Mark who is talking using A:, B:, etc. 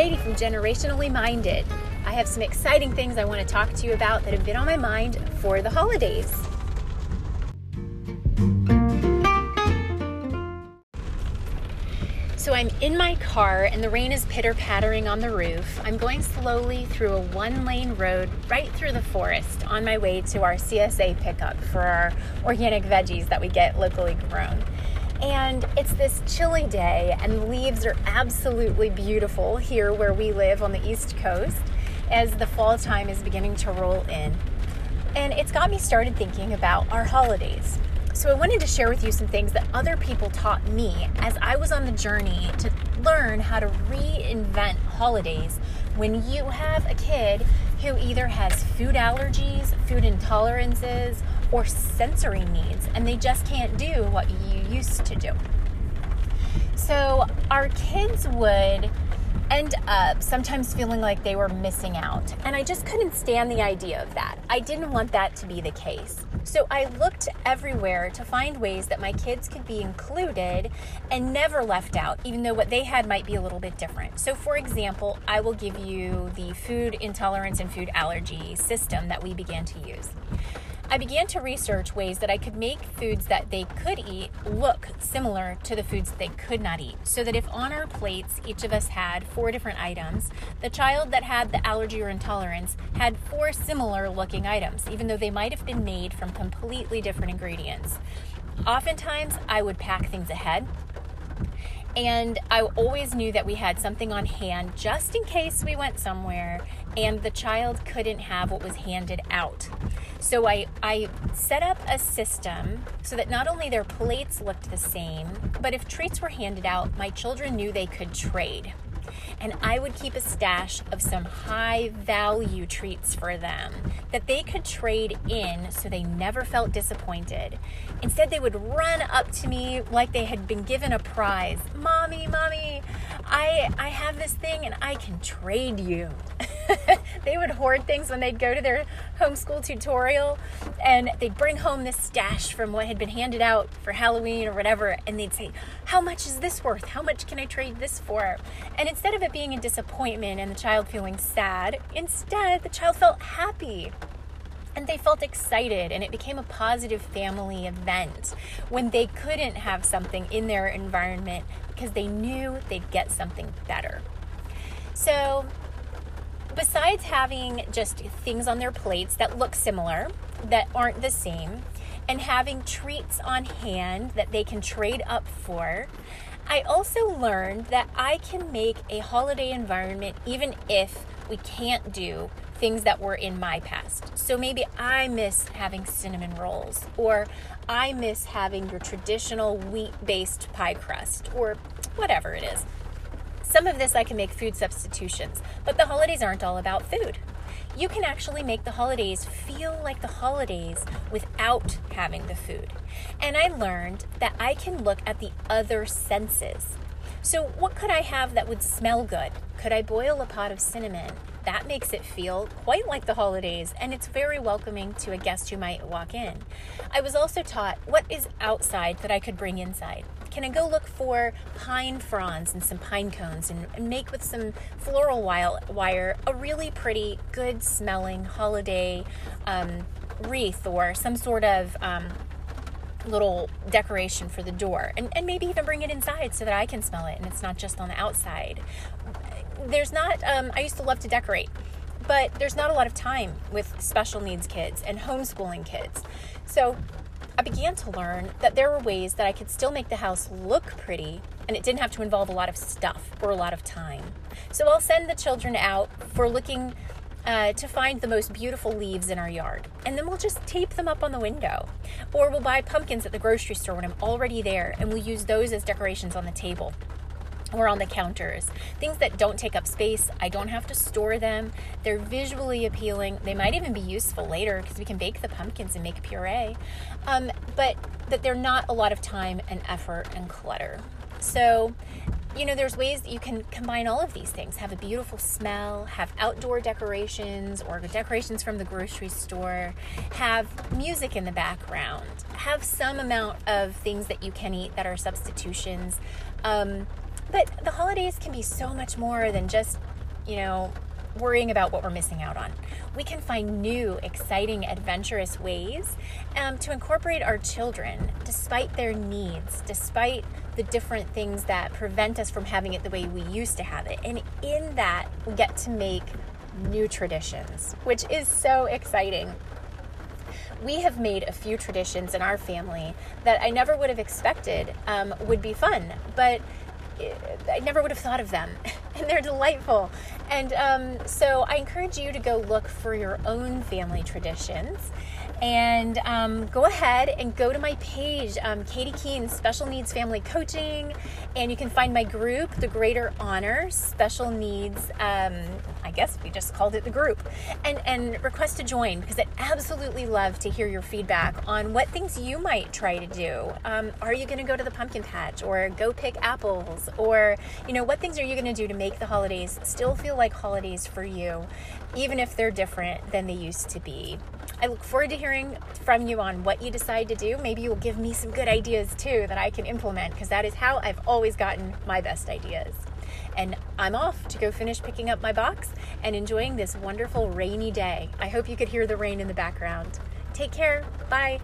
A: Katie from Generationally Minded. I have some exciting things I want to talk to you about that have been on my mind for the holidays. So I'm in my car and the rain is pitter pattering on the roof. I'm going slowly through a one lane road right through the forest on my way to our CSA pickup for our organic veggies that we get locally grown. And it's this chilly day, and the leaves are absolutely beautiful here where we live on the East Coast as the fall time is beginning to roll in. And it's got me started thinking about our holidays. So, I wanted to share with you some things that other people taught me as I was on the journey to learn how to reinvent holidays when you have a kid who either has food allergies, food intolerances, or sensory needs, and they just can't do what you used to do. So, our kids would end up sometimes feeling like they were missing out. And I just couldn't stand the idea of that. I didn't want that to be the case. So I looked everywhere to find ways that my kids could be included and never left out, even though what they had might be a little bit different. So, for example, I will give you the food intolerance and food allergy system that we began to use. I began to research ways that I could make foods that they could eat look similar to the foods they could not eat. So that if on our plates each of us had four different items, the child that had the allergy or intolerance had four similar looking items, even though they might have been made from completely different ingredients. Oftentimes, I would pack things ahead and I always knew that we had something on hand just in case we went somewhere and the child couldn't have what was handed out. So I, I set up a system so that not only their plates looked the same, but if treats were handed out, my children knew they could trade and I would keep a stash of some high value treats for them that they could trade in so they never felt disappointed. Instead, they would run up to me like they had been given a prize. Mommy, mommy, I I have this thing and I can trade you. they would hoard things when they'd go to their homeschool tutorial and they'd bring home this stash from what had been handed out for Halloween or whatever and they'd say, "How much is this worth? How much can I trade this for?" And instead of it being a disappointment and the child feeling sad, instead the child felt happy and they felt excited and it became a positive family event when they couldn't have something in their environment because they knew they'd get something better. So, besides having just things on their plates that look similar, that aren't the same, and having treats on hand that they can trade up for, I also learned that I can make a holiday environment even if we can't do things that were in my past. So maybe I miss having cinnamon rolls, or I miss having your traditional wheat based pie crust, or whatever it is. Some of this I can make food substitutions, but the holidays aren't all about food. You can actually make the holidays feel like the holidays without having the food. And I learned that I can look at the other senses. So, what could I have that would smell good? Could I boil a pot of cinnamon? That makes it feel quite like the holidays, and it's very welcoming to a guest who might walk in. I was also taught what is outside that I could bring inside can I go look for pine fronds and some pine cones and, and make with some floral wire a really pretty, good smelling holiday um, wreath or some sort of um, little decoration for the door and, and maybe even bring it inside so that I can smell it and it's not just on the outside. There's not, um, I used to love to decorate, but there's not a lot of time with special needs kids and homeschooling kids. So I began to learn that there were ways that I could still make the house look pretty and it didn't have to involve a lot of stuff or a lot of time. So I'll send the children out for looking uh, to find the most beautiful leaves in our yard. And then we'll just tape them up on the window. Or we'll buy pumpkins at the grocery store when I'm already there and we'll use those as decorations on the table or on the counters. Things that don't take up space. I don't have to store them. They're visually appealing. They might even be useful later because we can bake the pumpkins and make puree. Um, but that they're not a lot of time and effort and clutter. So, you know, there's ways that you can combine all of these things. Have a beautiful smell, have outdoor decorations or decorations from the grocery store, have music in the background, have some amount of things that you can eat that are substitutions. Um, but the holidays can be so much more than just you know, worrying about what we're missing out on. We can find new, exciting, adventurous ways um, to incorporate our children despite their needs, despite the different things that prevent us from having it the way we used to have it. And in that, we get to make new traditions, which is so exciting. We have made a few traditions in our family that I never would have expected um, would be fun, but I never would have thought of them, and they're delightful. And um, so I encourage you to go look for your own family traditions and um, go ahead and go to my page, um, Katie Keen Special Needs Family Coaching, and you can find my group, The Greater Honor Special Needs. I guess we just called it the group, and and request to join because I'd absolutely love to hear your feedback on what things you might try to do. Um, are you going to go to the pumpkin patch or go pick apples, or you know what things are you going to do to make the holidays still feel like holidays for you, even if they're different than they used to be? I look forward to hearing from you on what you decide to do. Maybe you'll give me some good ideas too that I can implement because that is how I've always gotten my best ideas. And I'm off to go finish picking up my box and enjoying this wonderful rainy day. I hope you could hear the rain in the background. Take care. Bye.